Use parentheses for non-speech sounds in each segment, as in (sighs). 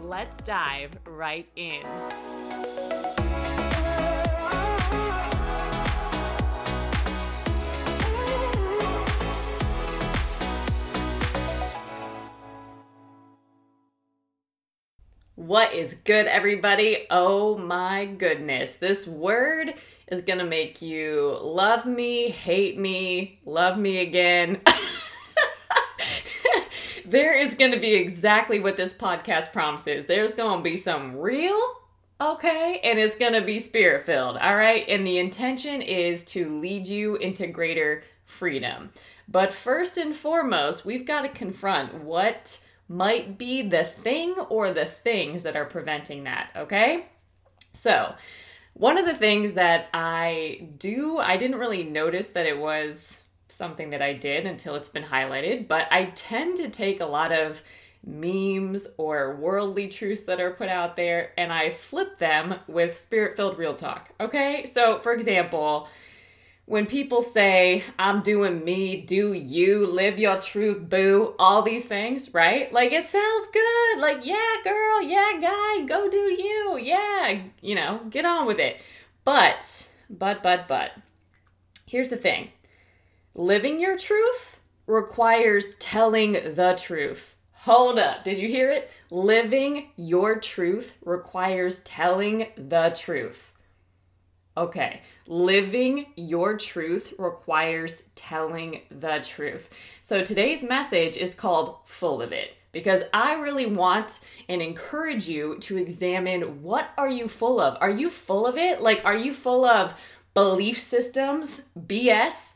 let's dive right in. What is good, everybody? Oh my goodness. This word is gonna make you love me, hate me, love me again. (laughs) there is going to be exactly what this podcast promises. There's going to be some real, okay, and it's going to be spirit filled, all right? And the intention is to lead you into greater freedom. But first and foremost, we've got to confront what might be the thing or the things that are preventing that, okay? So, one of the things that I do, I didn't really notice that it was something that I did until it's been highlighted, but I tend to take a lot of memes or worldly truths that are put out there and I flip them with spirit filled real talk. Okay? So, for example, when people say, I'm doing me, do you, live your truth, boo, all these things, right? Like, it sounds good. Like, yeah, girl, yeah, guy, go do you. Yeah, you know, get on with it. But, but, but, but, here's the thing Living your truth requires telling the truth. Hold up. Did you hear it? Living your truth requires telling the truth. Okay. Living your truth requires telling the truth. So today's message is called Full of It because I really want and encourage you to examine what are you full of? Are you full of it? Like are you full of belief systems, BS,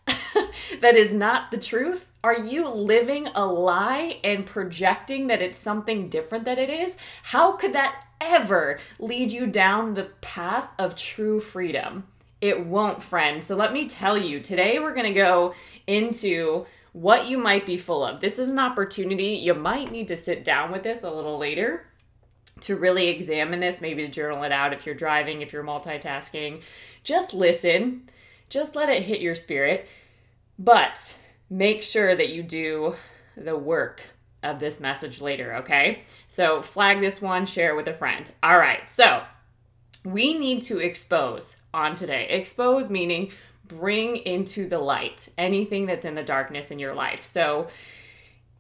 (laughs) that is not the truth? Are you living a lie and projecting that it's something different that it is? How could that ever lead you down the path of true freedom? It won't, friend. So let me tell you, today we're going to go into what you might be full of. This is an opportunity. You might need to sit down with this a little later to really examine this, maybe to journal it out if you're driving, if you're multitasking. Just listen, just let it hit your spirit, but make sure that you do the work of this message later, okay? So flag this one, share it with a friend. All right, so we need to expose on today. Expose meaning bring into the light anything that's in the darkness in your life. So,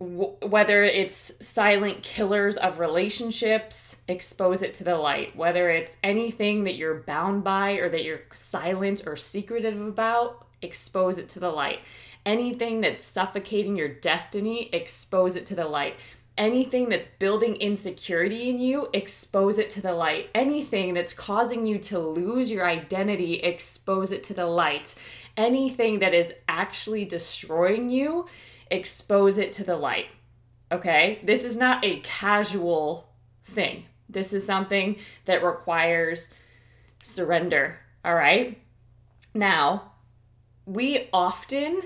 whether it's silent killers of relationships, expose it to the light. Whether it's anything that you're bound by or that you're silent or secretive about, expose it to the light. Anything that's suffocating your destiny, expose it to the light. Anything that's building insecurity in you, expose it to the light. Anything that's causing you to lose your identity, expose it to the light. Anything that is actually destroying you, expose it to the light. Okay? This is not a casual thing. This is something that requires surrender. All right? Now, we often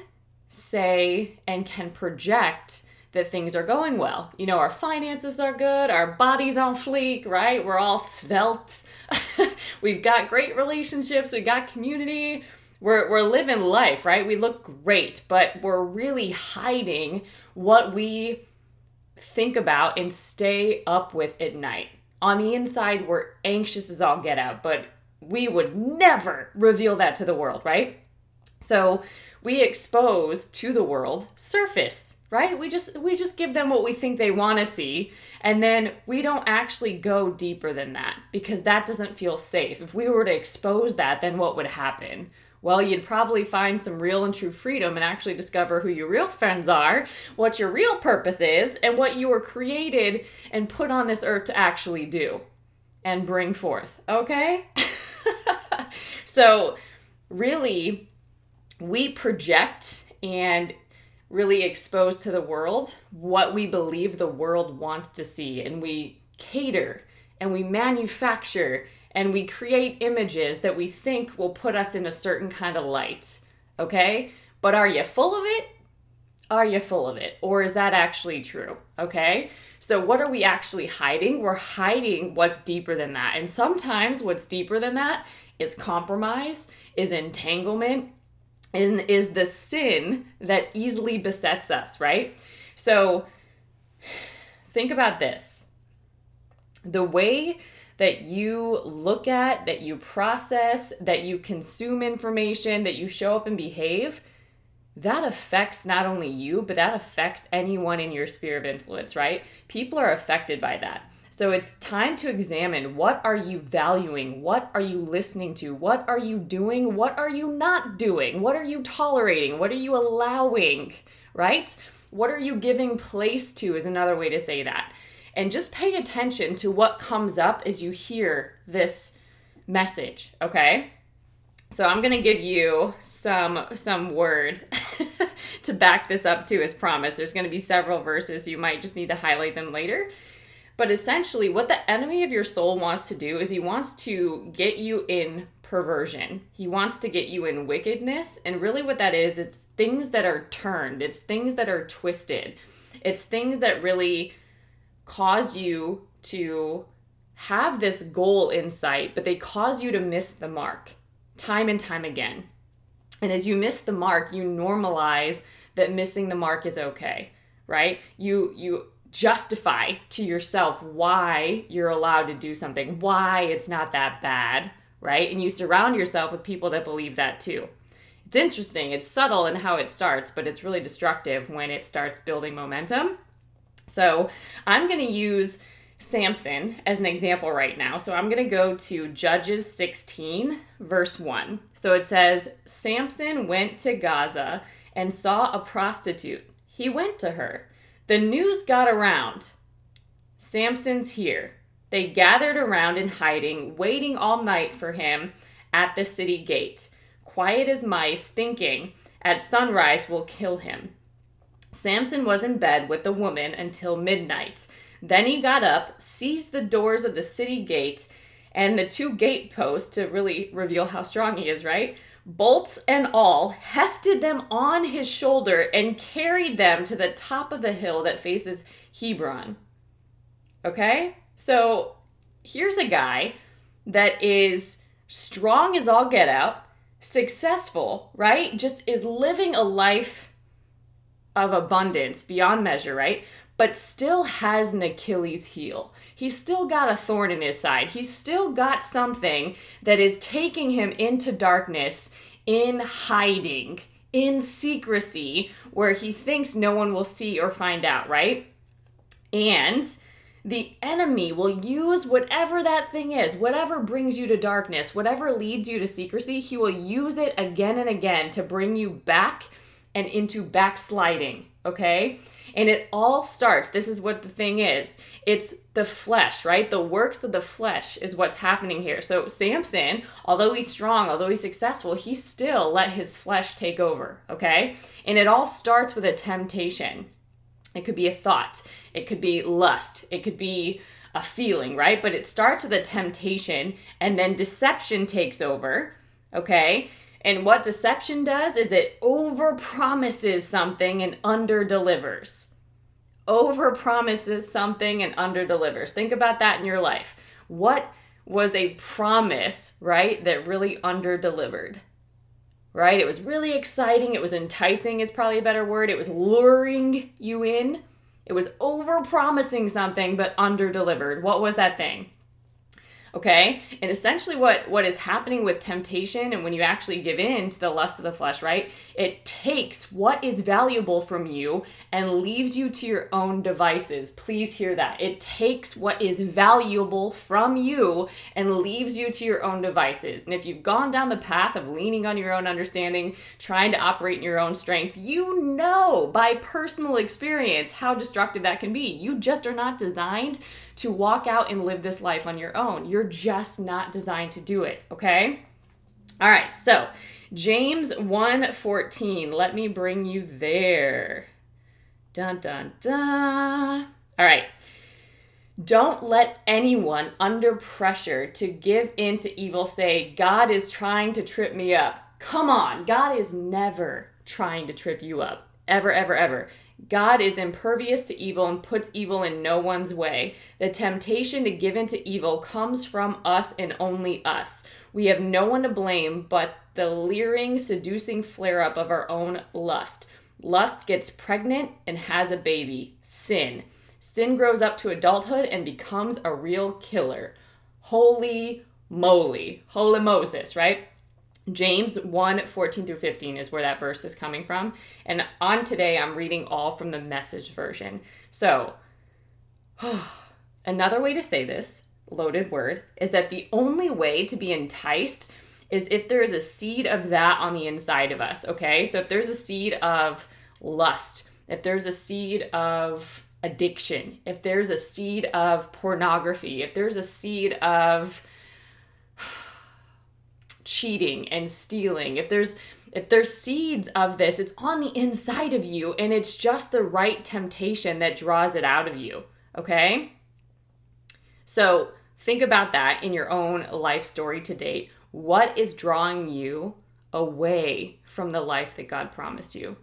say and can project that things are going well. You know, our finances are good, our body's on fleek, right? We're all svelte. (laughs) We've got great relationships, we got community, we're, we're living life, right? We look great, but we're really hiding what we think about and stay up with at night. On the inside, we're anxious as all get out, but we would never reveal that to the world, right? So we expose to the world surface, right? We just we just give them what we think they want to see, and then we don't actually go deeper than that because that doesn't feel safe. If we were to expose that, then what would happen? Well, you'd probably find some real and true freedom and actually discover who your real friends are, what your real purpose is, and what you were created and put on this earth to actually do and bring forth. Okay? (laughs) so, really, we project and really expose to the world what we believe the world wants to see, and we cater and we manufacture and we create images that we think will put us in a certain kind of light. Okay? But are you full of it? Are you full of it? Or is that actually true? Okay? So, what are we actually hiding? We're hiding what's deeper than that. And sometimes what's deeper than that is compromise, is entanglement, is, is the sin that easily besets us, right? So, (sighs) think about this the way that you look at, that you process, that you consume information, that you show up and behave that affects not only you, but that affects anyone in your sphere of influence, right? People are affected by that. So it's time to examine what are you valuing? What are you listening to? What are you doing? What are you not doing? What are you tolerating? What are you allowing? Right? What are you giving place to is another way to say that. And just pay attention to what comes up as you hear this message, okay? So I'm gonna give you some some word (laughs) to back this up to as promised. There's gonna be several verses. You might just need to highlight them later. But essentially, what the enemy of your soul wants to do is he wants to get you in perversion. He wants to get you in wickedness. And really, what that is, it's things that are turned, it's things that are twisted, it's things that really cause you to have this goal in sight, but they cause you to miss the mark time and time again. And as you miss the mark, you normalize that missing the mark is okay, right? You you justify to yourself why you're allowed to do something, why it's not that bad, right? And you surround yourself with people that believe that too. It's interesting, it's subtle in how it starts, but it's really destructive when it starts building momentum. So, I'm going to use Samson as an example right now. So I'm going to go to Judges 16, verse 1. So it says Samson went to Gaza and saw a prostitute. He went to her. The news got around. Samson's here. They gathered around in hiding, waiting all night for him at the city gate, quiet as mice, thinking, at sunrise we'll kill him. Samson was in bed with the woman until midnight. Then he got up, seized the doors of the city gate and the two gate posts to really reveal how strong he is, right? Bolts and all, hefted them on his shoulder and carried them to the top of the hill that faces Hebron. Okay? So here's a guy that is strong as all get out, successful, right? Just is living a life of abundance beyond measure, right? but still has an Achilles heel. He's still got a thorn in his side. He's still got something that is taking him into darkness in hiding, in secrecy, where he thinks no one will see or find out, right? And the enemy will use whatever that thing is, whatever brings you to darkness, whatever leads you to secrecy, he will use it again and again to bring you back and into backsliding, okay? And it all starts, this is what the thing is it's the flesh, right? The works of the flesh is what's happening here. So Samson, although he's strong, although he's successful, he still let his flesh take over, okay? And it all starts with a temptation. It could be a thought, it could be lust, it could be a feeling, right? But it starts with a temptation and then deception takes over, okay? And what deception does is it over promises something and under delivers. Over promises something and under delivers. Think about that in your life. What was a promise, right, that really under delivered? Right? It was really exciting. It was enticing, is probably a better word. It was luring you in. It was over promising something but under delivered. What was that thing? Okay? And essentially what what is happening with temptation and when you actually give in to the lust of the flesh right? It takes what is valuable from you and leaves you to your own devices. Please hear that. It takes what is valuable from you and leaves you to your own devices. And if you've gone down the path of leaning on your own understanding trying to operate in your own strength you know by personal experience how destructive that can be. You just are not designed to walk out and live this life on your own. You're just not designed to do it, okay? All right, so James 1:14. Let me bring you there. Dun dun dun. All right. Don't let anyone under pressure to give in to evil say, God is trying to trip me up. Come on, God is never trying to trip you up. Ever, ever, ever. God is impervious to evil and puts evil in no one's way. The temptation to give in to evil comes from us and only us. We have no one to blame but the leering, seducing flare up of our own lust. Lust gets pregnant and has a baby. Sin. Sin grows up to adulthood and becomes a real killer. Holy moly. Holy Moses, right? James 1 14 through 15 is where that verse is coming from. And on today, I'm reading all from the message version. So, (sighs) another way to say this, loaded word, is that the only way to be enticed is if there is a seed of that on the inside of us, okay? So, if there's a seed of lust, if there's a seed of addiction, if there's a seed of pornography, if there's a seed of cheating and stealing, if there's if there's seeds of this, it's on the inside of you and it's just the right temptation that draws it out of you, okay? So, think about that in your own life story to date. What is drawing you away from the life that God promised you?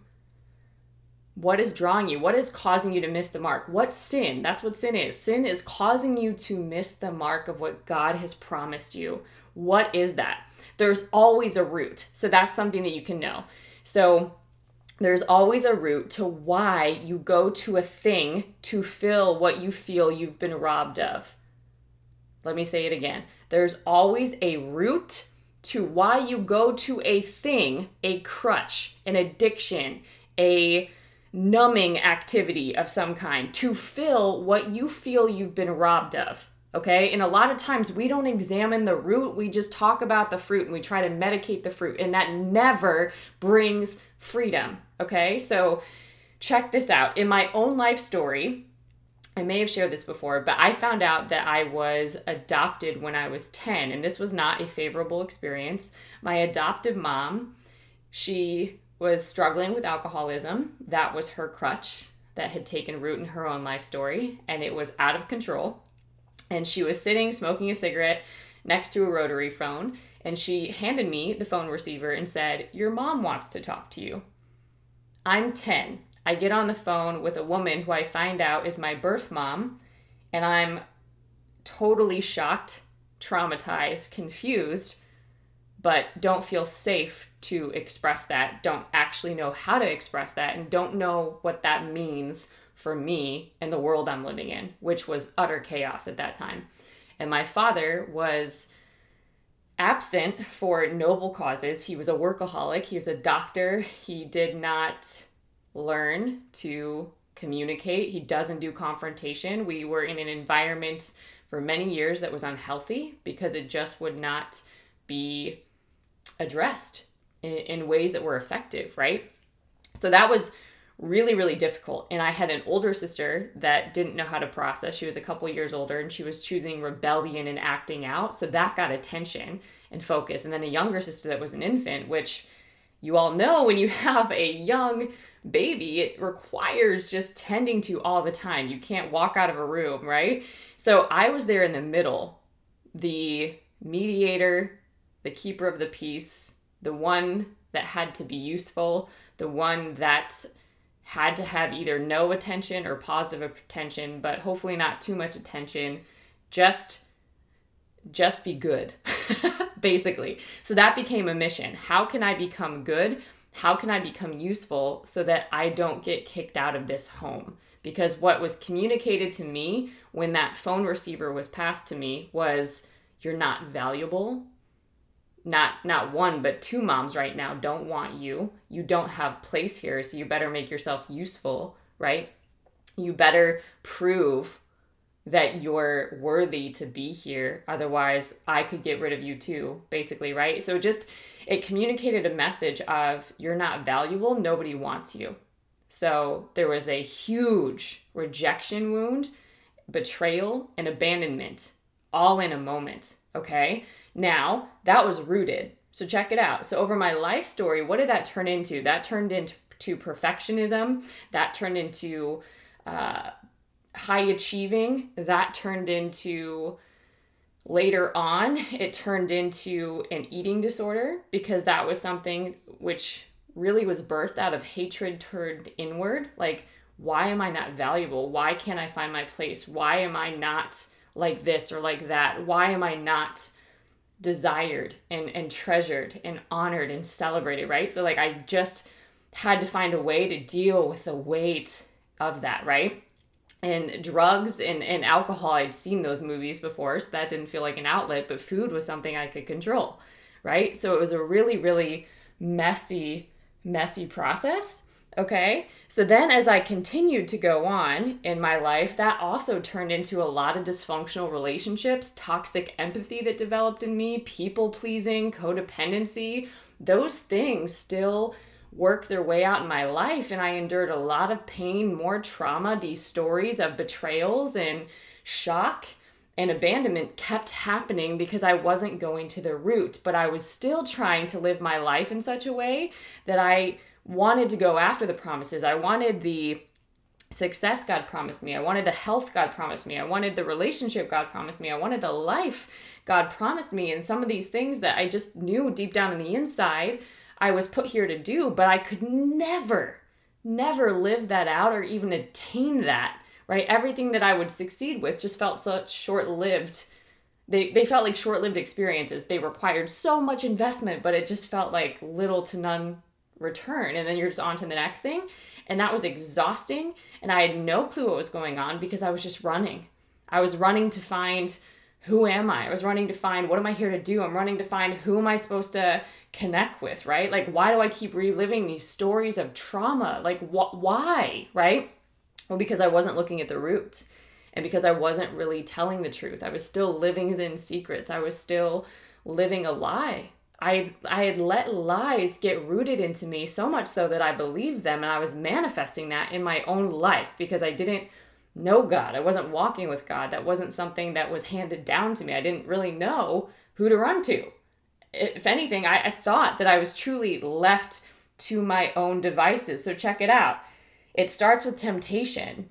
What is drawing you? What is causing you to miss the mark? What sin? That's what sin is. Sin is causing you to miss the mark of what God has promised you. What is that? There's always a root. So that's something that you can know. So there's always a root to why you go to a thing to fill what you feel you've been robbed of. Let me say it again. There's always a root to why you go to a thing, a crutch, an addiction, a numbing activity of some kind to fill what you feel you've been robbed of. Okay. And a lot of times we don't examine the root, we just talk about the fruit and we try to medicate the fruit, and that never brings freedom. Okay. So check this out. In my own life story, I may have shared this before, but I found out that I was adopted when I was 10, and this was not a favorable experience. My adoptive mom, she was struggling with alcoholism. That was her crutch that had taken root in her own life story, and it was out of control and she was sitting smoking a cigarette next to a rotary phone and she handed me the phone receiver and said, Your mom wants to talk to you. I'm 10. I get on the phone with a woman who I find out is my birth mom, and I'm totally shocked, traumatized, confused, but don't feel safe to express that, don't actually know how to express that, and don't know what that means for me and the world I'm living in, which was utter chaos at that time. And my father was absent for noble causes. He was a workaholic, he was a doctor. He did not learn to communicate, he doesn't do confrontation. We were in an environment for many years that was unhealthy because it just would not be addressed in, in ways that were effective, right? So that was really really difficult. And i had an older sister that didn't know how to process. She was a couple years older and she was choosing rebellion and acting out. So that got attention and focus. And then a younger sister that was an infant which you all know when you (laughs) have a young baby it requires just tending to all the time. You can't walk out of a room right? So i was there in the middle. The mediator the keeper of the peace the one that had to be useful the one that had to have either no attention or positive attention, but hopefully not too much attention. Just just be good. (laughs) basically. So that became a mission. How can I become good? How can I become useful so that I don't get kicked out of this home? Because what was communicated to me when that phone receiver was passed to me was you're not valuable not not one but two moms right now don't want you. You don't have place here so you better make yourself useful right? You better prove that you're worthy to be here. Otherwise i could get rid of you too basically right? So just it communicated a message of you're not valuable. Nobody wants you. So there was a huge rejection wound betrayal and abandonment all in a moment okay now, that was rooted. So check it out. So over my life story, what did that turn into? That turned into perfectionism. That turned into uh, high achieving, that turned into later on, it turned into an eating disorder because that was something which really was birthed out of hatred turned inward. Like, why am I not valuable? Why can't I find my place? Why am I not like this or like that? Why am I not desired and, and treasured and honored and celebrated, right? So, like, I just had to find a way to deal with the weight of that, right? And drugs and, and alcohol, I'd seen those movies before, so that didn't feel like an outlet, but food was something I could control, right? So it was a really, really messy, messy process. Okay. So then, as I continued to go on in my life, that also turned into a lot of dysfunctional relationships, toxic empathy that developed in me, people pleasing, codependency. Those things still work their way out in my life and I endured a lot of pain, more trauma. These stories of betrayals and shock and abandonment kept happening because I wasn't going to the root, but I was still trying to live my life in such a way that I wanted to go after the promises. I wanted the success God promised me. I wanted the health God promised me. I wanted the relationship God promised me. I wanted the life God promised me. And some of these things that I just knew deep down in the inside I was put here to do, but I could never, never live that out or even attain that, right? Everything that I would succeed with just felt so short lived. They, they felt like short lived experiences. They required so much investment, but it just felt like little to none return. And then you're just on to the next thing. And that was exhausting. And I had no clue what was going on because I was just running. I was running to find who am I? I was running to find what am I here to do? I'm running to find who am I supposed to connect with, right? Like, why do I keep reliving these stories of trauma? Like, wh- why, right? Well, because I wasn't looking at the root and because I wasn't really telling the truth. I was still living in secrets. I was still living a lie. I had, I had let lies get rooted into me so much so that I believed them and I was manifesting that in my own life because I didn't know God. I wasn't walking with God. That wasn't something that was handed down to me. I didn't really know who to run to. If anything, I, I thought that I was truly left to my own devices. So check it out. It starts with temptation,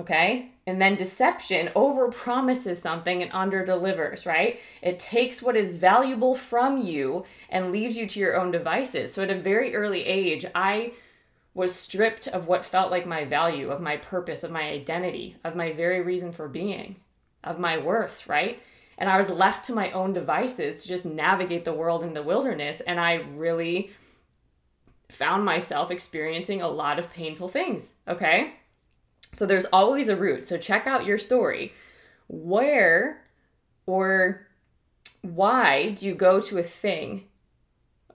okay? And then deception over promises something and under delivers, right? It takes what is valuable from you and leaves you to your own devices. So at a very early age, I was stripped of what felt like my value, of my purpose, of my identity, of my very reason for being, of my worth, right? And I was left to my own devices to just navigate the world in the wilderness. And I really found myself experiencing a lot of painful things, okay? So there's always a root. So check out your story. Where or why do you go to a thing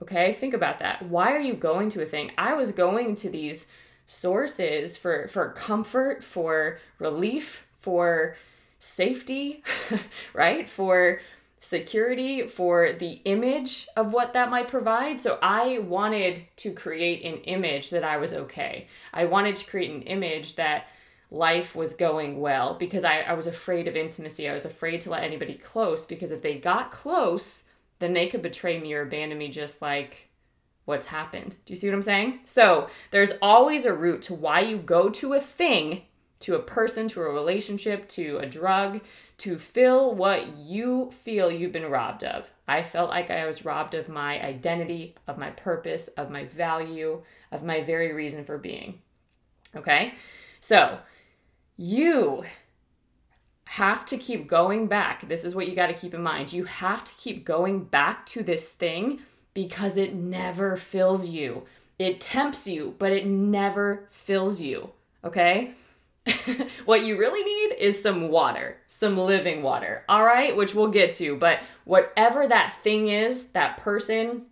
Okay, think about that. Why are you going to a thing? I was going to these sources for for comfort, for relief, for safety, (laughs) right? For security, for the image of what that might provide. So I wanted to create an image that I was okay. I wanted to create an image that life was going well because I, I was afraid of intimacy. I was afraid to let anybody close because if they got close, then they could betray me or abandon me just like what's happened. Do you see what I'm saying? So there's always a root to why you go to a thing, to a person, to a relationship, to a drug, to fill what you feel you've been robbed of. I felt like I was robbed of my identity, of my purpose, of my value, of my very reason for being. Okay? So you have to keep going back. This is what you got to keep in mind. You have to keep going back to this thing because it never fills you. It tempts you, but it never fills you. Okay? (laughs) what you really need is some water, some living water. All right? Which we'll get to. But whatever that thing is, that person,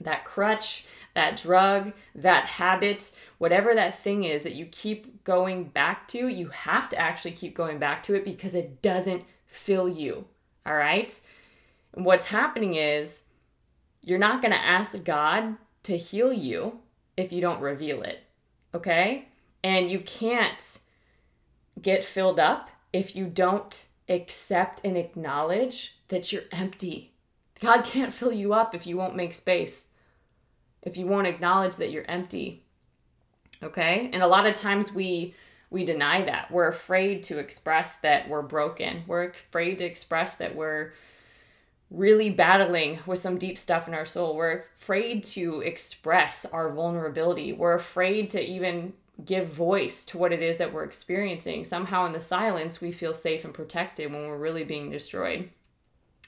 that crutch, that drug, that habit, whatever that thing is that you keep going back to, you have to actually keep going back to it because it doesn't fill you. All right? And what's happening is you're not going to ask God to heal you if you don't reveal it. Okay? And you can't get filled up if you don't accept and acknowledge that you're empty. God can't fill you up if you won't make space if you won't acknowledge that you're empty. Okay? And a lot of times we we deny that. We're afraid to express that we're broken. We're afraid to express that we're really battling with some deep stuff in our soul. We're afraid to express our vulnerability. We're afraid to even give voice to what it is that we're experiencing. Somehow, in the silence, we feel safe and protected when we're really being destroyed.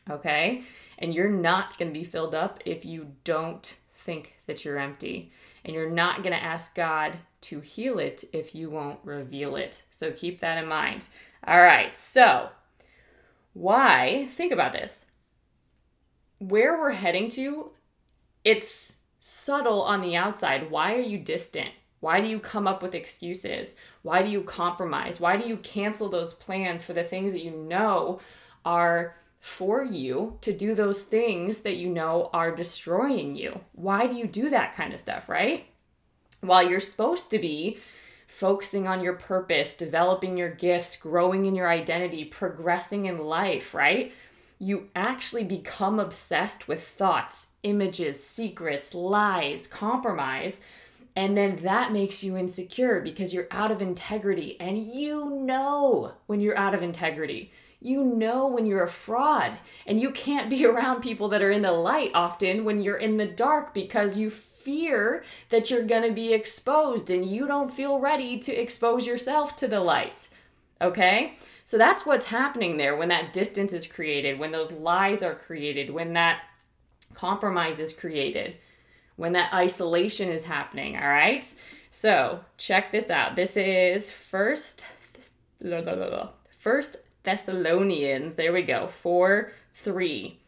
Okay? And you're not going to be filled up if you don't think that you're empty. And you're not going to ask God to heal it if you won't reveal it. So keep that in mind. All right. So, why? Think about this. Where we're heading to, it's subtle on the outside. Why are you distant? Why do you come up with excuses? Why do you compromise? Why do you cancel those plans for the things that you know are for you to do those things that you know are destroying you? Why do you do that kind of stuff, right? While you're supposed to be focusing on your purpose, developing your gifts, growing in your identity, progressing in life, right? You actually become obsessed with thoughts, images, secrets, lies, compromise and then that makes you insecure because you're out of integrity. And you know when you're out of integrity. You know when you're a fraud. And you can't be (laughs) around people that are in the light often when you're in the dark because you fear that you're going to be exposed and you don't feel ready to expose yourself to the light. Okay? So that's what's happening there when that distance is created, when those lies are created, when that compromise is created when that isolation is happening, all right? So, check this out. This is first First Thessalonians, there we go, 4 3.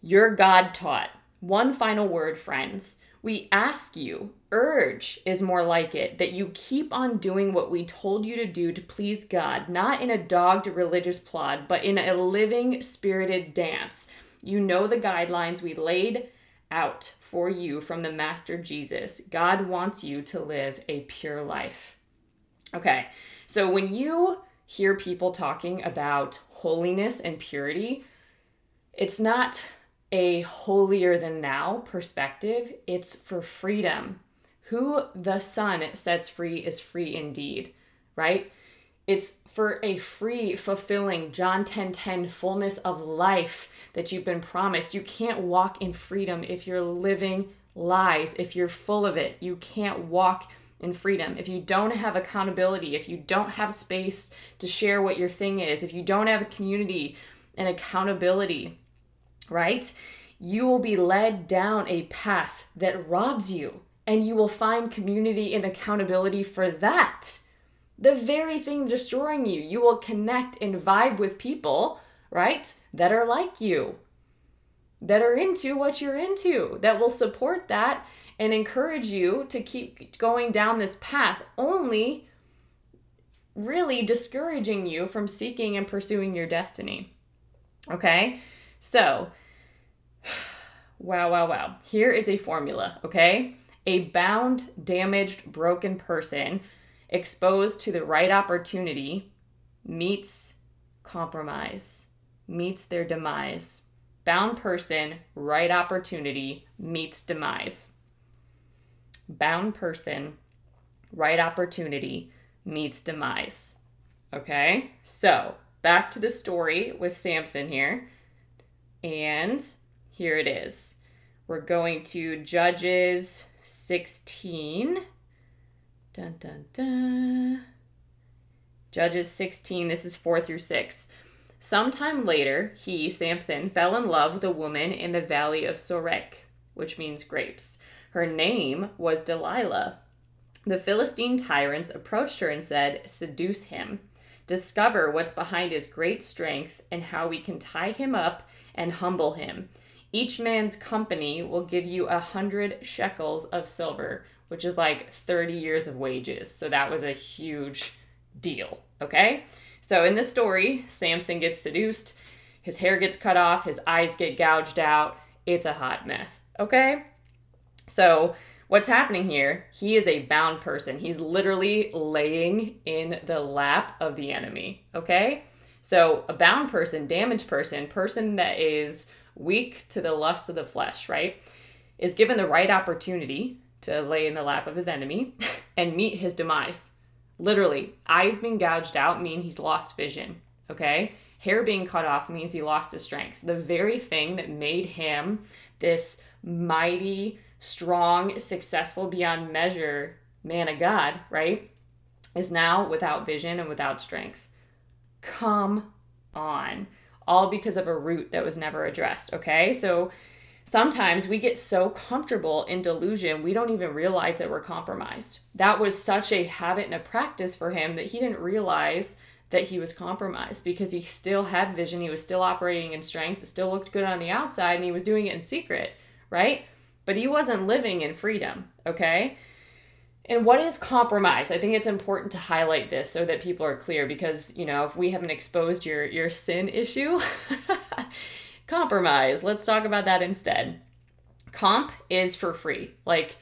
You're God taught. One final word, friends. We ask you, urge is more like it, that you keep on doing what we told you to do to please God, not in a dogged religious plod, but in a living, spirited dance. You know the guidelines we laid out for you from the Master Jesus. God wants you to live a pure life. Okay, so when you hear people talking about holiness and purity, it's not a holier than thou perspective, it's for freedom. Who the Son sets free is free indeed, right? It's for a free, fulfilling John 10 10 fullness of life that you've been promised. You can't walk in freedom if you're living lies, if you're full of it. You can't walk in freedom. If you don't have accountability, if you don't have space to share what your thing is, if you don't have a community and accountability, right? You will be led down a path that robs you, and you will find community and accountability for that the very thing destroying you. You will connect and vibe with people, right, that are like you, that are into what you're into, that will support that and encourage you to keep going down this path, only really discouraging you from seeking and pursuing your destiny. Okay? So, (sighs) wow, wow, wow. Here is a formula, okay? A bound, damaged, broken person exposed to the right opportunity meets compromise, meets their demise. Bound person, right opportunity meets demise. Bound person, right opportunity meets demise. Okay, so back to the story with Samson here. And here it is. We're going to Judges 16 Dun dun dun. Judges 16, this is 4 through 6. Sometime later, he, Samson, fell in love with a woman in the valley of Sorek, which means grapes. Her name was Delilah. The Philistine tyrants approached her and said, Seduce him. Discover what's behind his great strength and how we can tie him up and humble him. Each man's company will give you a hundred shekels of silver which is like 30 years of wages. So that was a huge deal. Okay. So in this story, Samson gets seduced, his hair gets cut off, his eyes get gouged out. It's a hot mess. Okay. So what's happening here? He is a bound person. He's literally laying in the lap of the enemy. Okay. So a bound person, damaged person, person that is weak to the lust of the flesh, right, is given the right opportunity to lay in the lap of his enemy (laughs) and meet his demise. Literally, eyes being gouged out mean he's lost vision. Okay? Hair being cut off means he lost his strength. The very thing that made him this mighty, strong, successful beyond measure man of God, right? Is now without vision and without strength. Come on. All because of a root that was never addressed, okay? So sometimes we get so comfortable in delusion, we don't even realize that we're compromised. That was such a habit and a practice for him that he didn't realize that he was compromised because he still had vision, he was still operating in strength, it still looked good on the outside, and he was doing it in secret, right? But he wasn't living in freedom, okay? And what is compromise? I think it's important to highlight this so that people are clear because, you know, if we haven't exposed your your sin issue, (laughs) compromise. Let's talk about that instead. Comp is for free. Like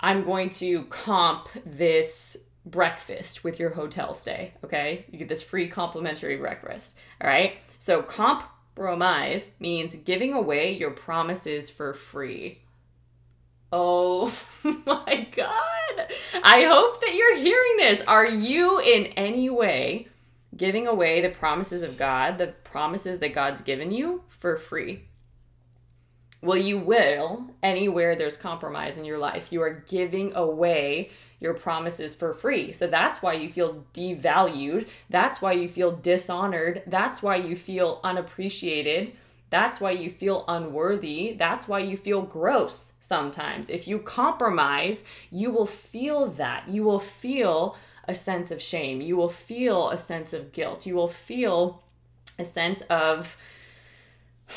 I'm going to comp this breakfast with your hotel stay, okay? You get this free complimentary breakfast. All right? So compromise means giving away your promises for free. Oh (laughs) my God. I hope that you're hearing this. Are you in any way giving away the promises of God, the promises that God's given you for free? Well, you will anywhere there's compromise in your life. You are giving away your promises for free. So that's why you feel devalued. That's why you feel dishonored. That's why you feel unappreciated that's why you feel unworthy. That's why you feel gross sometimes. If you compromise, you will feel that. You will feel a sense of shame. You will feel a sense of guilt. You will feel a sense of (sighs)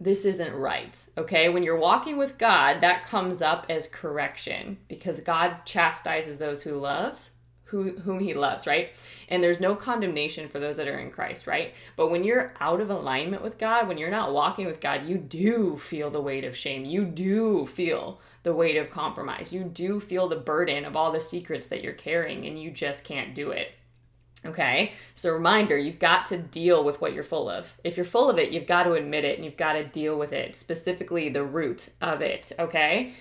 this isn't right. Okay? When you're walking with God, that comes up as correction because God chastises those who love who, whom he loves, right? And there's no condemnation for those that are in Christ, right? But when you're out of alignment with God, when you're not walking with God, you do feel the weight of shame. You do feel the weight of compromise. You do feel the burden of all the secrets that you're carrying, and you just can't do it. Okay, so reminder you've got to deal with what you're full of. If you're full of it, you've got to admit it and you've got to deal with it, specifically the root of it. Okay,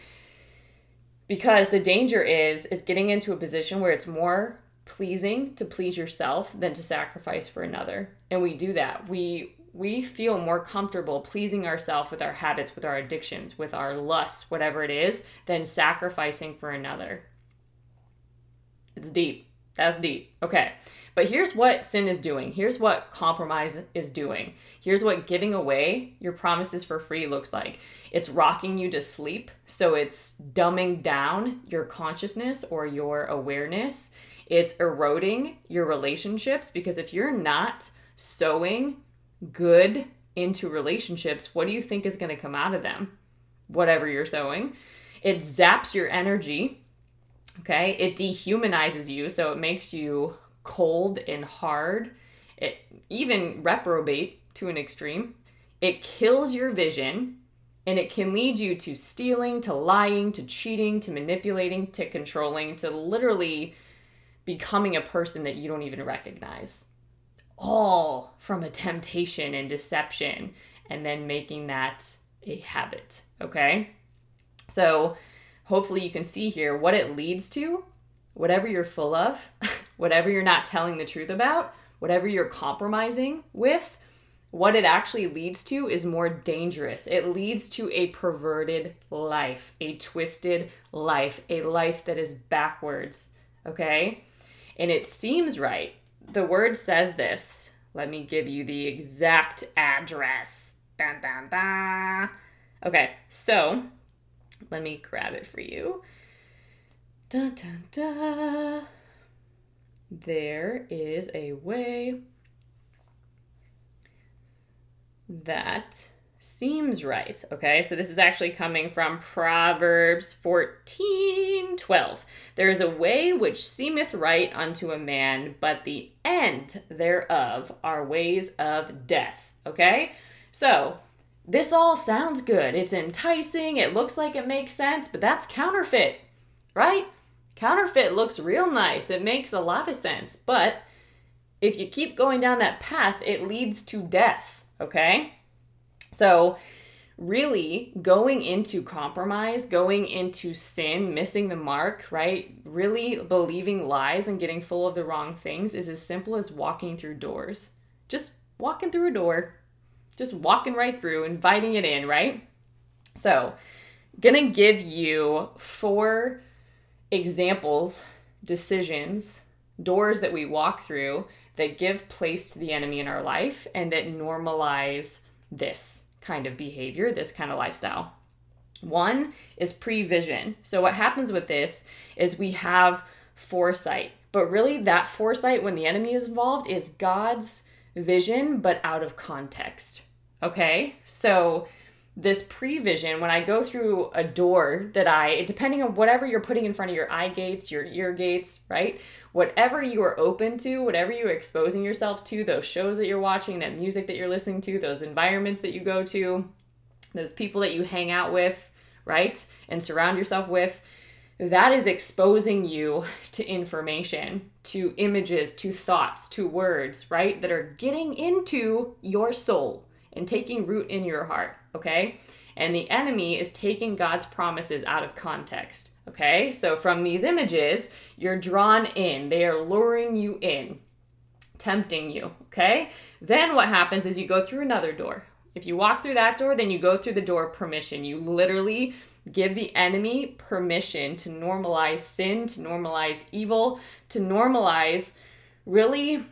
because the danger is is getting into a position where it's more pleasing to please yourself than to sacrifice for another. And we do that. We we feel more comfortable pleasing ourselves with our habits with our addictions with our lusts whatever it is than sacrificing for another. It's deep. That's deep. Okay but here's what sin is doing. Here's what compromise is doing. Here's what giving away your promises for free looks like. It's rocking you to sleep. So it's dumbing down your consciousness or your awareness. It's eroding your relationships because if you're not sowing good into relationships, what do you think is going to come out of them? Whatever you're sowing. It zaps your energy. Okay. It dehumanizes you. So it makes you cold and hard, it even reprobate to an extreme. It kills your vision and it can lead you to stealing, to lying, to cheating, to manipulating, to controlling, to literally becoming a person that you don't even recognize. All from a temptation and deception, and then making that a habit. Okay? So, hopefully, you can see here what it leads to whatever you're full of, (laughs) whatever you're not telling the truth about, whatever you're compromising with, what it actually leads to is more dangerous. It leads to a perverted life, a twisted life, a life that is backwards. Okay? And it seems right. The word says this. Let me give you the exact address. Dun, dun, dun. Okay, so let me grab it for you. Dun, dun, dun. There is a way that seems right. Okay, so this is actually coming from Proverbs 14 12. There is a way which seemeth right unto a man, but the end thereof are ways of death. Okay, so this all sounds good. It's enticing, it looks like it makes sense, but that's counterfeit, right? Counterfeit looks real nice. It makes a lot of sense. But if you keep going down that path, it leads to death, okay? So really going into compromise, going into sin, missing the mark, right? Really believing lies and getting full of the wrong things is as simple as walking through doors. Just walking through a door, just walking right through, inviting it in, right? So, gonna give you four examples, decisions, doors that we walk through that give place to the enemy in our life and that normalize this kind of behavior, this kind of lifestyle. One is prevision. So, what happens with this is we have foresight, but really, that foresight when the enemy is involved is God's vision, but out of context. Okay? So, this prevision, when I go through a door that I, depending on whatever you're putting in front of your eye gates, your ear gates, right? Whatever you are open to, whatever you're exposing yourself to, those shows that you're watching, that music that you're listening to, those environments that you go to, those people that you hang out with, right? And surround yourself with, that is exposing you to information, to images, to thoughts, to words, right? That are getting into your soul and taking root in your heart, okay? And the enemy is taking God's promises out of context, okay? So from these images, you're drawn in, they are luring you in, tempting you, okay? Then what happens is you go through another door. If you walk through that door, then you go through the door of permission. You literally give the enemy permission to normalize sin, to normalize evil, to normalize really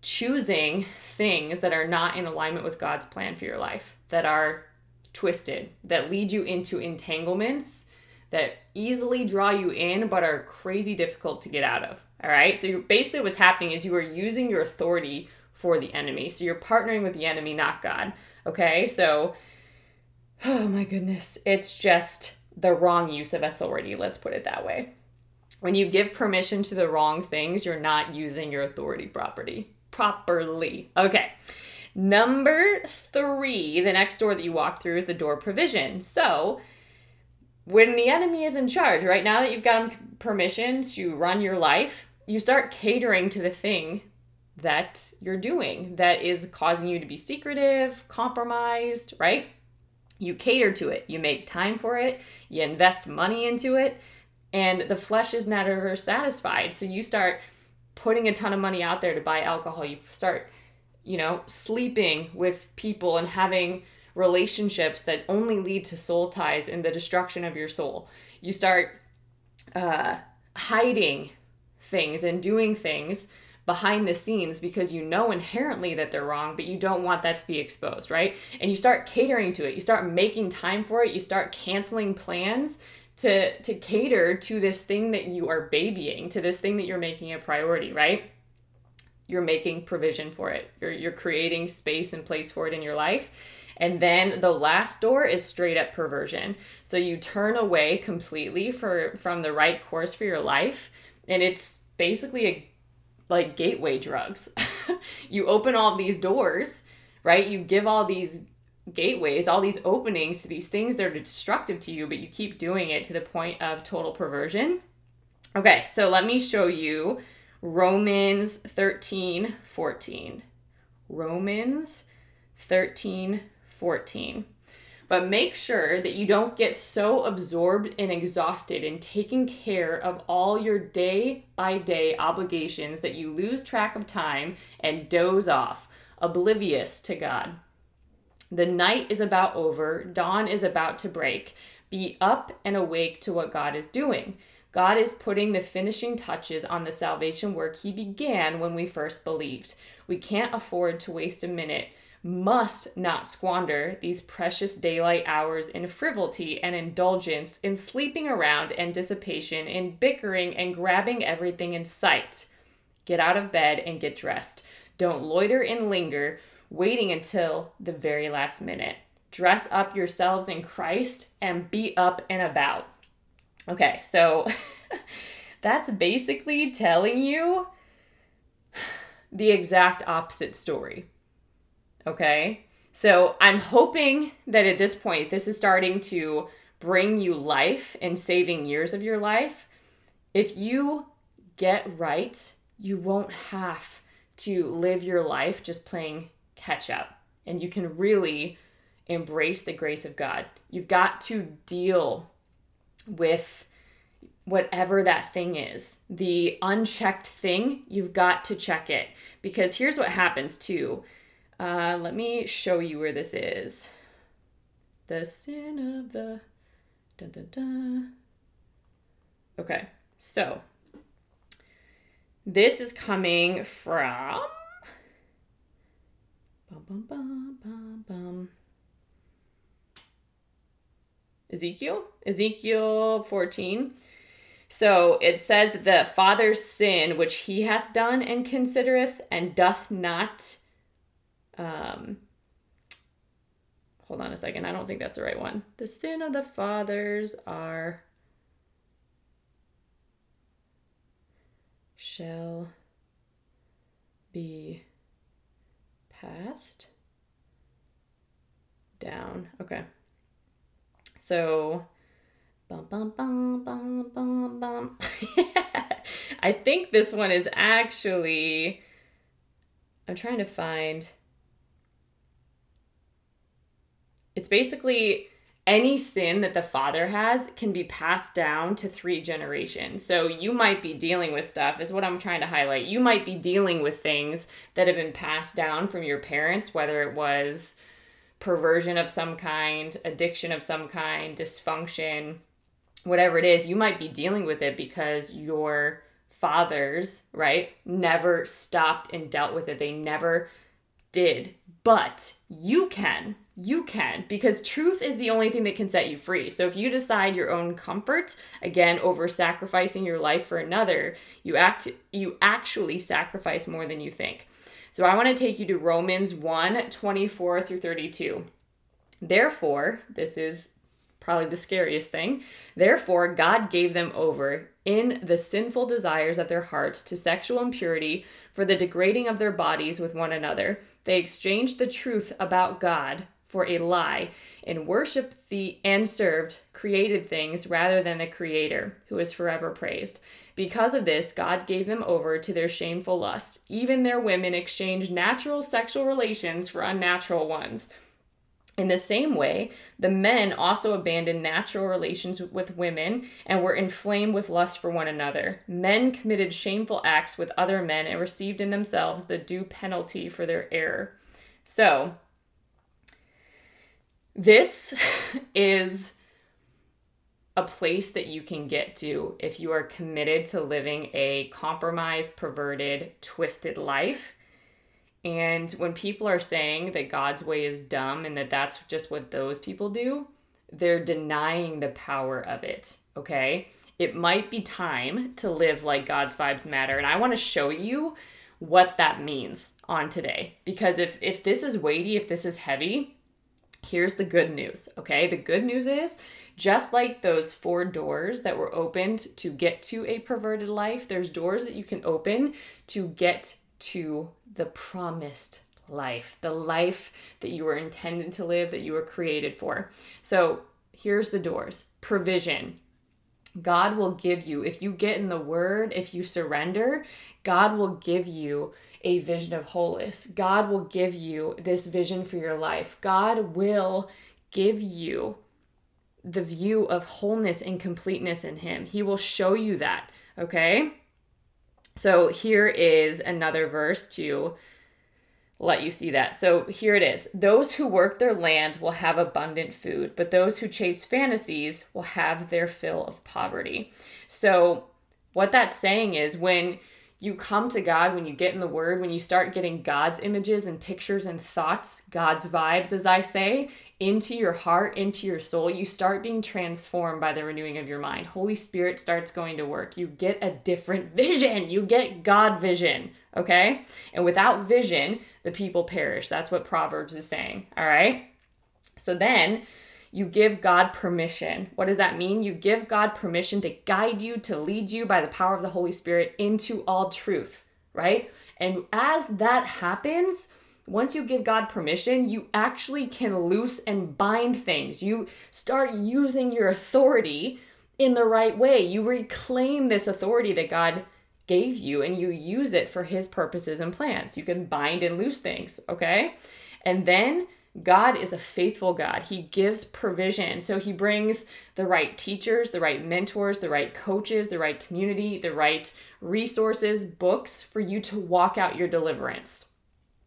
choosing things that are not in alignment with God's plan for your life, that are twisted, that lead you into entanglements that easily draw you in but are crazy difficult to get out of. All right? So basically what's happening is you are using your authority for the enemy. So you're partnering with the enemy, not God. Okay? So oh my goodness, it's just the wrong use of authority, let's put it that way. When you give permission to the wrong things, you're not using your authority property properly. Okay. Number three, the next door that you walk through is the door provision. So, when the enemy is in charge, right now that you've got permission to run your life, you start catering to the thing that you're doing that is causing you to be secretive, compromised, right? You cater to it, you make time for it, you invest money into it, and the flesh is never satisfied. So you start putting a ton of money out there to buy alcohol. You start, you know, sleeping with people and having relationships that only lead to soul ties and the destruction of your soul. You start uh, hiding things and doing things behind the scenes because you know inherently that they're wrong, but you don't want that to be exposed, right? And you start catering to it. You start making time for it. You start canceling plans to to cater to this thing that you are babying, to this thing that you're making a priority, right? You're making provision for it. You're you're creating space and place for it in your life. And then the last door is straight up perversion. So you turn away completely for from the right course for your life and it's basically a like gateway drugs. (laughs) you open all these doors, right? You give all these gateways, all these openings to these things that are destructive to you, but you keep doing it to the point of total perversion. Okay, so let me show you Romans 13 14. Romans 13 14. But make sure that you don't get so absorbed and exhausted in taking care of all your day by day obligations that you lose track of time and doze off, oblivious to God. The night is about over, dawn is about to break. Be up and awake to what God is doing. God is putting the finishing touches on the salvation work He began when we first believed. We can't afford to waste a minute, must not squander these precious daylight hours in frivolity and indulgence, in sleeping around and dissipation, in bickering and grabbing everything in sight. Get out of bed and get dressed. Don't loiter and linger waiting until the very last minute. Dress up yourselves in Christ and be up and about. Okay, so (laughs) that's basically telling you the exact opposite story. Okay? So I'm hoping that at this point, this is starting to bring you life and saving years of your life. If you get right, you won't have to live your life just playing catch up. And you can really embrace the grace of God. You've got to deal with whatever that thing is. The unchecked thing, you've got to check it. Because here's what happens too. Uh, let me show you where this is. The sin of the. Dun, dun, dun. Okay, so this is coming from. Bum, bum, bum. Ezekiel? Ezekiel 14. So it says that the father's sin which he has done and considereth and doth not um hold on a second, I don't think that's the right one. The sin of the fathers are shall be passed down. Okay. So, bum, bum, bum, bum, bum, bum. (laughs) I think this one is actually. I'm trying to find. It's basically any sin that the father has can be passed down to three generations. So you might be dealing with stuff, is what I'm trying to highlight. You might be dealing with things that have been passed down from your parents, whether it was perversion of some kind, addiction of some kind, dysfunction, whatever it is, you might be dealing with it because your fathers, right, never stopped and dealt with it. They never did. But you can. You can because truth is the only thing that can set you free. So if you decide your own comfort, again over sacrificing your life for another, you act you actually sacrifice more than you think. So I want to take you to Romans 1 24 through 32. Therefore, this is probably the scariest thing. Therefore, God gave them over in the sinful desires of their hearts to sexual impurity for the degrading of their bodies with one another. They exchanged the truth about God for a lie and worshiped the and served created things rather than the creator who is forever praised because of this god gave them over to their shameful lusts even their women exchanged natural sexual relations for unnatural ones in the same way, the men also abandoned natural relations with women and were inflamed with lust for one another. Men committed shameful acts with other men and received in themselves the due penalty for their error. So, this (laughs) is a place that you can get to if you are committed to living a compromised, perverted, twisted life. And when people are saying that God's way is dumb and that that's just what those people do, they're denying the power of it, okay? It might be time to live like God's vibes matter. And I want to show you what that means on today. Because if if this is weighty, if this is heavy, Here's the good news, okay? The good news is just like those four doors that were opened to get to a perverted life, there's doors that you can open to get to the promised life, the life that you were intended to live, that you were created for. So here's the doors provision. God will give you, if you get in the word, if you surrender, God will give you a vision of wholeness. God will give you this vision for your life. God will give you the view of wholeness and completeness in Him. He will show you that, okay? So here is another verse to let you see that. So here it is Those who work their land will have abundant food, but those who chase fantasies will have their fill of poverty. So, what that's saying is when you come to God when you get in the Word, when you start getting God's images and pictures and thoughts, God's vibes, as I say, into your heart, into your soul, you start being transformed by the renewing of your mind. Holy Spirit starts going to work. You get a different (laughs) vision. You get God vision, okay? And without vision, the people perish. That's what Proverbs is saying, all right? So then, you give God permission. What does that mean? You give God permission to guide you, to lead you by the power of the Holy Spirit into all truth, right? And as that happens, once you give God permission, you actually can loose and bind things. You start using your authority in the right way. You reclaim this authority that God gave you and you use it for his purposes and plans. You can bind and loose things, okay? And then God is a faithful God. He gives provision. So he brings the right teachers, the right mentors, the right coaches, the right community, the right resources, books for you to walk out your deliverance.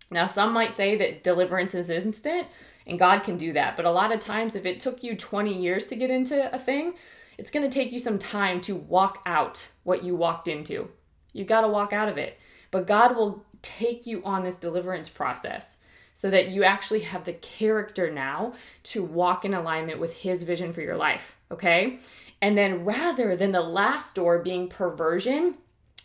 Now, some might say that deliverance is instant and God can do that. But a lot of times, if it took you 20 years to get into a thing, it's going to take you some time to walk out what you walked into. You got to walk out of it. But God will take you on this deliverance process so that you actually have the character now to walk in alignment with His vision for your life. Okay. And then rather than the last door being perversion,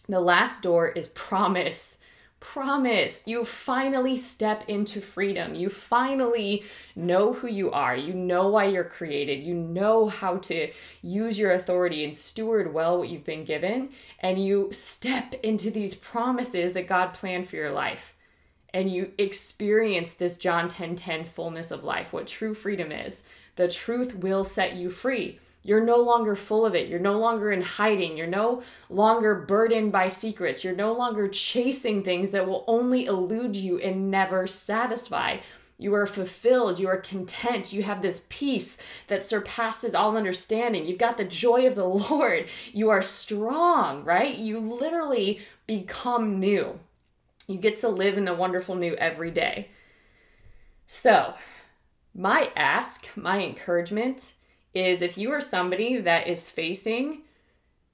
the last door is promise. Promise. You finally step into freedom. You finally know who you are. You know why you're created. You know how to use your authority and steward well what you've been given. And you step into these promises that God planned for your life and you experience this John 10:10 10, 10 fullness of life, what true freedom is. The truth will set you free. You're no longer full of it. You're no longer in hiding. You're no longer burdened by secrets. You're no longer chasing things that will only elude you and never satisfy. You are fulfilled. You are content. You have this peace that surpasses all understanding. You've got the joy of the (laughs) Lord. You are strong, right? You literally become new. You get to live in the wonderful new every day. So, my ask, my encouragement is if you are somebody that is facing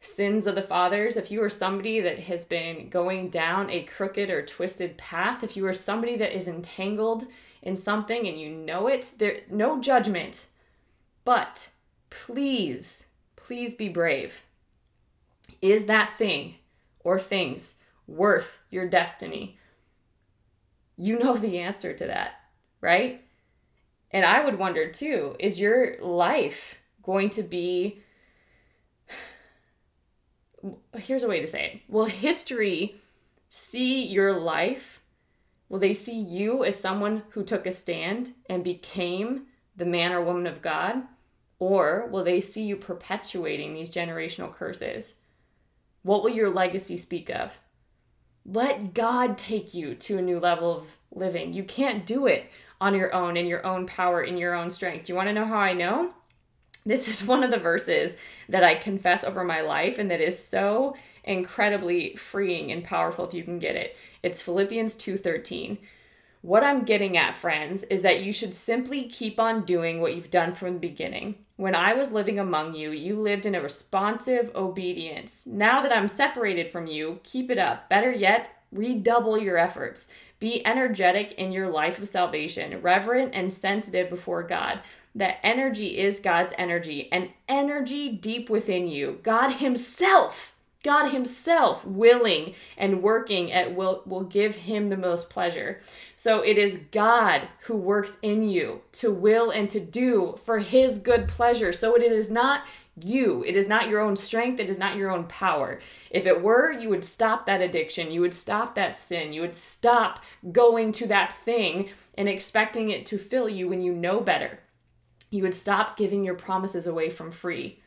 sins of the fathers, if you are somebody that has been going down a crooked or twisted path, if you are somebody that is entangled in something and you know it, there no judgment. But please, please be brave. Is that thing or things worth your destiny? You know the answer to that, right? And I would wonder too is your life going to be. Here's a way to say it. Will history see your life? Will they see you as someone who took a stand and became the man or woman of God? Or will they see you perpetuating these generational curses? What will your legacy speak of? Let God take you to a new level of living. You can't do it on your own, in your own power, in your own strength. Do you want to know how I know? This is one of the verses that I confess over my life and that is so incredibly freeing and powerful if you can get it. It's Philippians 2:13. What I'm getting at, friends, is that you should simply keep on doing what you've done from the beginning. When I was living among you, you lived in a responsive obedience. Now that I'm separated from you, keep it up. Better yet, redouble your efforts. Be energetic in your life of salvation, reverent and sensitive before God. That energy is God's energy, an energy deep within you. God Himself God Himself willing and working at will will give him the most pleasure. So it is God who works in you to will and to do for his good pleasure. So it is not you. It is not your own strength. It is not your own power. If it were, you would stop that addiction. You would stop that sin. You would stop going to that thing and expecting it to fill you when you know better. You would stop giving your promises away from free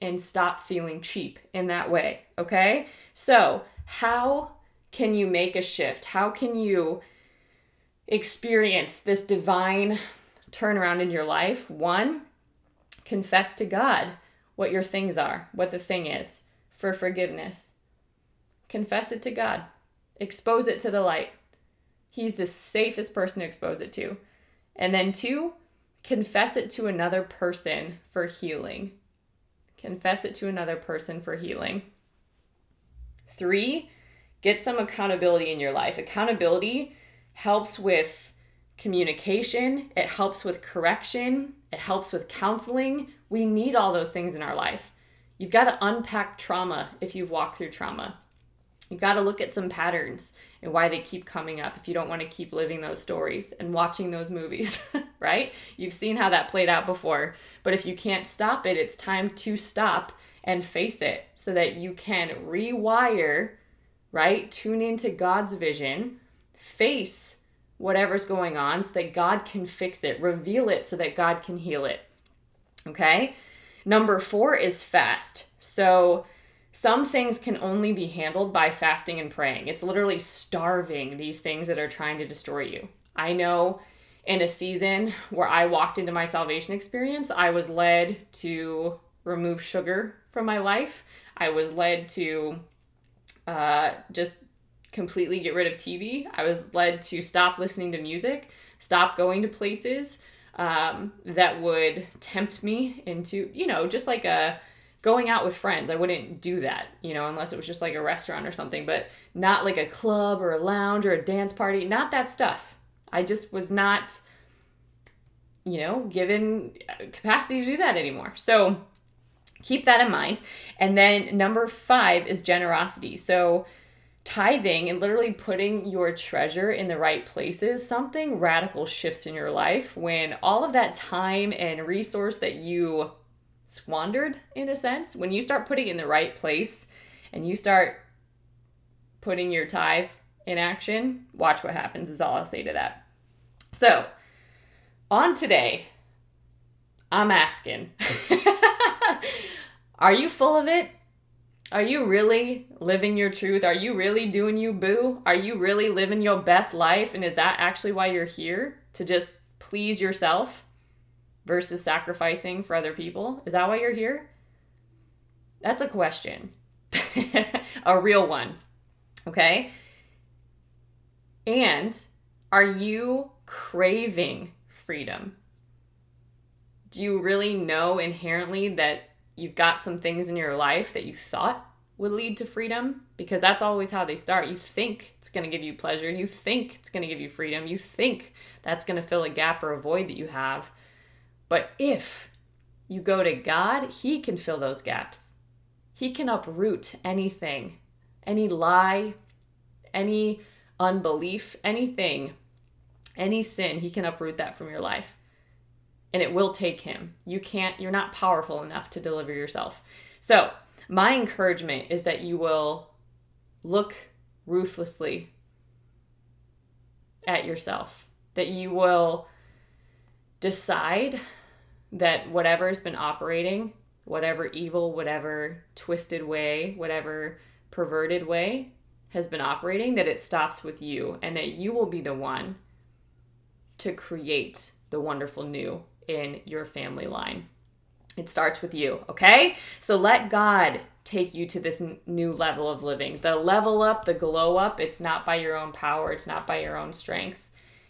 and stop feeling cheap in that way. Okay? So, how can you make a shift? How can you experience this divine turnaround in your life? One, confess to God what your things are, what the thing is for forgiveness. Confess it to God, expose it to the light. He's the safest person to expose it to. And then, two, confess it to another person for healing. Confess it to another person for healing. Three, get some accountability in your life. Accountability helps with communication, it helps with correction, it helps with counseling. We need all those things in our life. You've got to unpack trauma if you've walked through trauma. You've got to look at some patterns and why they keep coming up if you don't want to keep living those stories and watching those movies, (laughs) right? You've seen how that played out before. But if you can't stop it, it's time to stop and face it so that you can rewire, right? Tune into God's vision, face whatever's going on so that God can fix it, reveal it so that God can heal it. Okay? Number four is fast. So, some things can only be handled by fasting and praying. It's literally starving these things that are trying to destroy you. I know in a season where I walked into my salvation experience, I was led to remove sugar from my life. I was led to uh, just completely get rid of TV. I was led to stop listening to music, stop going to places um, that would tempt me into, you know, just like a going out with friends. I wouldn't do that, you know, unless it was just like a restaurant or something, but not like a club or a lounge or a dance party, not that stuff. I just was not, you know, given uh, capacity to do that anymore. So keep that in mind. And then number five is generosity. So tithing and literally putting your treasure in the right places, something radical shifts in your life when all of that time and resource that you squandered, in a sense, when you start putting in the right place and you start putting your tithe in action, watch what happens, is all I'll say to that. So, on today, I'm asking (laughs) Are you full of it? Are you really living your truth? Are you really doing you, boo? Are you really living your best life? And is that actually why you're here? To just please yourself versus sacrificing for other people? Is that why you're here? That's a question. (laughs) a real one. Okay? And are you craving freedom? Do you really know inherently that you've got some things in your life that you thought would lead to freedom because that's always how they start. You think it's going to give you pleasure, you think it's going to give you freedom, you think that's going to fill a gap or a void that you have. But if you go to God, He can fill those gaps. He can uproot anything, any lie, any unbelief, anything, any sin. He can uproot that from your life and it will take him. You can't, you're not powerful enough to deliver yourself. So, my encouragement is that you will look ruthlessly at yourself, that you will decide that whatever's been operating, whatever evil, whatever twisted way, whatever perverted way has been operating, that it stops with you and that you will be the one to create the wonderful new in your family line. It starts with you, okay? So let God take you to this n- new level of living. The level up, the glow up, it's not by your own power, it's not by your own strength.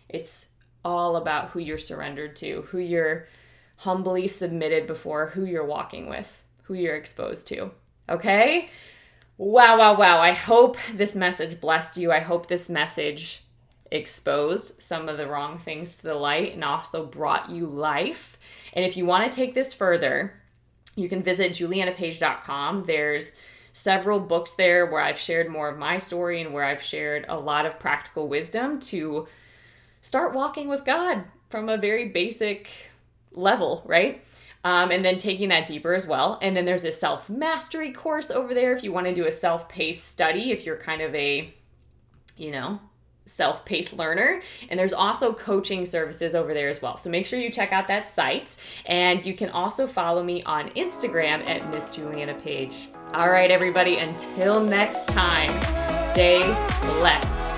It's all about who you're surrendered to, who you're humbly submitted before, who you're walking with, who you're exposed to. Okay? Wow, wow, wow. I hope this message blessed you. I hope this message exposed some of the wrong things to the light and also brought you life. And if you want to take this further, you can visit julianapage.com. There's several books there where I've shared more of my story and where I've shared a lot of practical wisdom to start walking with God from a very basic level, right? Um, and then taking that deeper as well. And then there's a self mastery course over there if you want to do a self paced study, if you're kind of a, you know, self paced learner. And there's also coaching services over there as well. So make sure you check out that site. And you can also follow me on Instagram at Miss Juliana Page. All right, everybody, until next time, stay blessed.